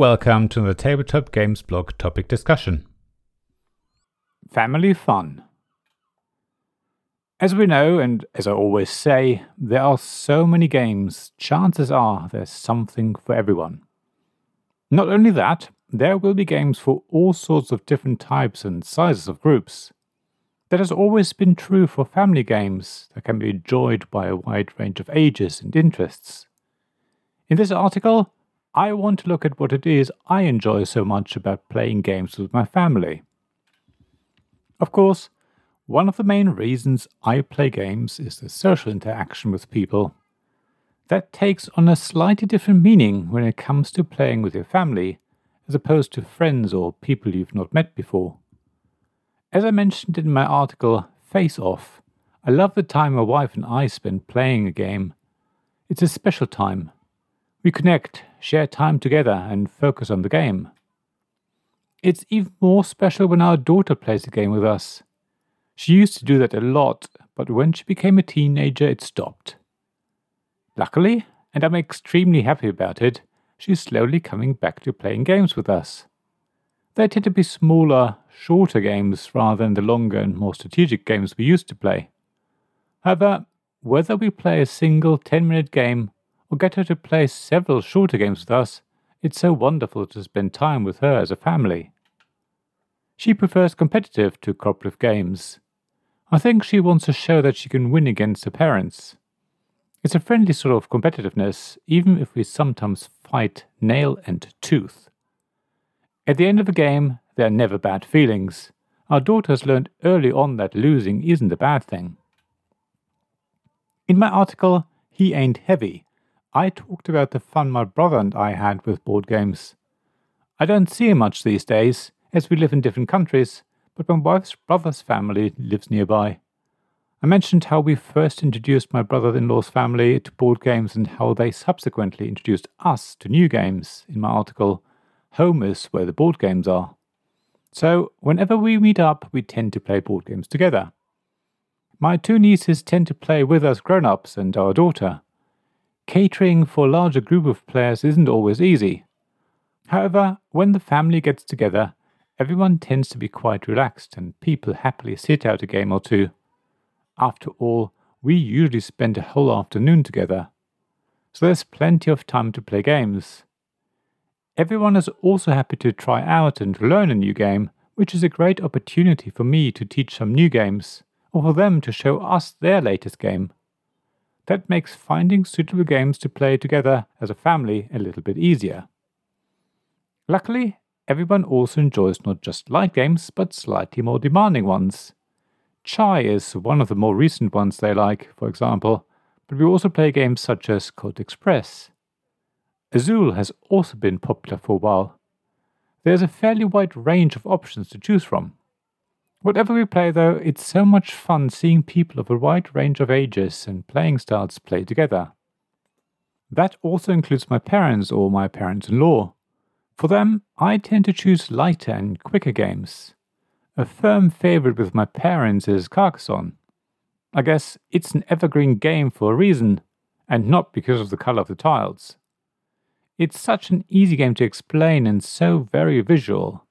welcome to the Tabletop Games blog topic discussion. Family fun. As we know, and as I always say, there are so many games, chances are there's something for everyone. Not only that, there will be games for all sorts of different types and sizes of groups. That has always been true for family games that can be enjoyed by a wide range of ages and interests. In this article, I want to look at what it is I enjoy so much about playing games with my family. Of course, one of the main reasons I play games is the social interaction with people. That takes on a slightly different meaning when it comes to playing with your family, as opposed to friends or people you've not met before. As I mentioned in my article Face Off, I love the time my wife and I spend playing a game. It's a special time. We connect, share time together, and focus on the game. It's even more special when our daughter plays the game with us. She used to do that a lot, but when she became a teenager, it stopped. Luckily, and I'm extremely happy about it, she's slowly coming back to playing games with us. They tend to be smaller, shorter games rather than the longer and more strategic games we used to play. However, whether we play a single 10 minute game or get her to play several shorter games with us, it's so wonderful to spend time with her as a family. She prefers competitive to cooperative games. I think she wants to show that she can win against her parents. It's a friendly sort of competitiveness, even if we sometimes fight nail and tooth. At the end of a game, there are never bad feelings. Our daughter has learned early on that losing isn't a bad thing. In my article, He Ain't Heavy, I talked about the fun my brother and I had with board games. I don't see him much these days, as we live in different countries, but my wife's brother's family lives nearby. I mentioned how we first introduced my brother in law's family to board games and how they subsequently introduced us to new games in my article, Home is where the board games are. So, whenever we meet up, we tend to play board games together. My two nieces tend to play with us grown ups and our daughter catering for a larger group of players isn't always easy. However, when the family gets together, everyone tends to be quite relaxed and people happily sit out a game or two. After all, we usually spend a whole afternoon together, so there's plenty of time to play games. Everyone is also happy to try out and learn a new game, which is a great opportunity for me to teach some new games, or for them to show us their latest game. That makes finding suitable games to play together as a family a little bit easier. Luckily, everyone also enjoys not just light games, but slightly more demanding ones. Chai is one of the more recent ones they like, for example, but we also play games such as Colt Express. Azul has also been popular for a while. There's a fairly wide range of options to choose from. Whatever we play, though, it's so much fun seeing people of a wide range of ages and playing styles play together. That also includes my parents or my parents in law. For them, I tend to choose lighter and quicker games. A firm favorite with my parents is Carcassonne. I guess it's an evergreen game for a reason, and not because of the color of the tiles. It's such an easy game to explain and so very visual.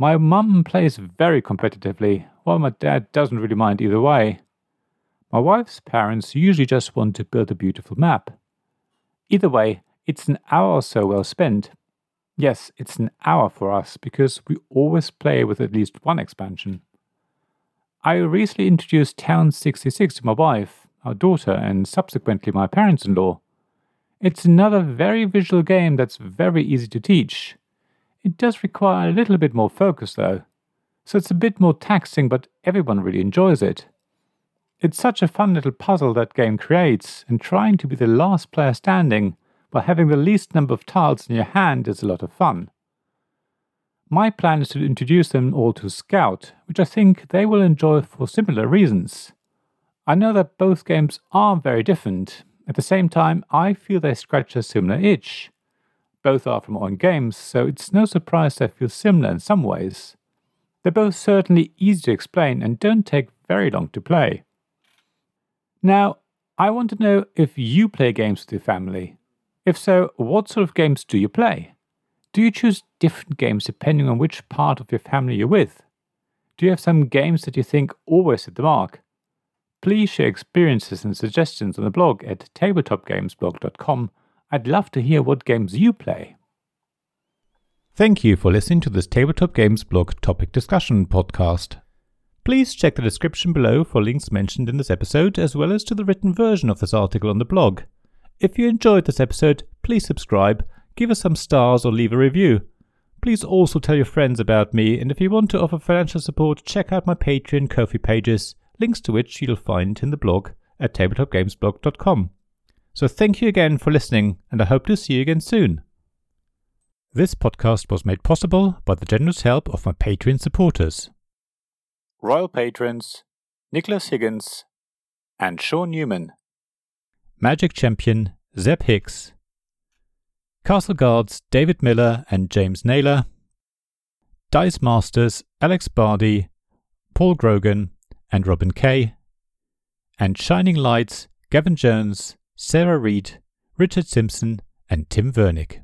My mum plays very competitively, while my dad doesn't really mind either way. My wife's parents usually just want to build a beautiful map. Either way, it's an hour or so well spent. Yes, it's an hour for us because we always play with at least one expansion. I recently introduced Town 66 to my wife, our daughter, and subsequently my parents in law. It's another very visual game that's very easy to teach. It does require a little bit more focus though, so it's a bit more taxing, but everyone really enjoys it. It's such a fun little puzzle that game creates, and trying to be the last player standing while having the least number of tiles in your hand is a lot of fun. My plan is to introduce them all to Scout, which I think they will enjoy for similar reasons. I know that both games are very different. At the same time, I feel they scratch a similar itch. Both are from Oink Games, so it's no surprise they feel similar in some ways. They're both certainly easy to explain and don't take very long to play. Now, I want to know if you play games with your family. If so, what sort of games do you play? Do you choose different games depending on which part of your family you're with? Do you have some games that you think always hit the mark? Please share experiences and suggestions on the blog at tabletopgamesblog.com. I'd love to hear what games you play. Thank you for listening to this Tabletop Games blog topic discussion podcast. Please check the description below for links mentioned in this episode, as well as to the written version of this article on the blog. If you enjoyed this episode, please subscribe, give us some stars, or leave a review. Please also tell your friends about me, and if you want to offer financial support, check out my Patreon Ko-fi pages, links to which you'll find in the blog at tabletopgamesblog.com. So thank you again for listening, and I hope to see you again soon. This podcast was made possible by the generous help of my Patreon supporters. Royal Patrons Nicholas Higgins and Sean Newman. Magic Champion Zeb Hicks. Castle Guards David Miller and James Naylor. Dice Masters Alex Bardi, Paul Grogan, and Robin Kay. And Shining Lights Gavin Jones, Sarah Reed, Richard Simpson, and Tim Vernick.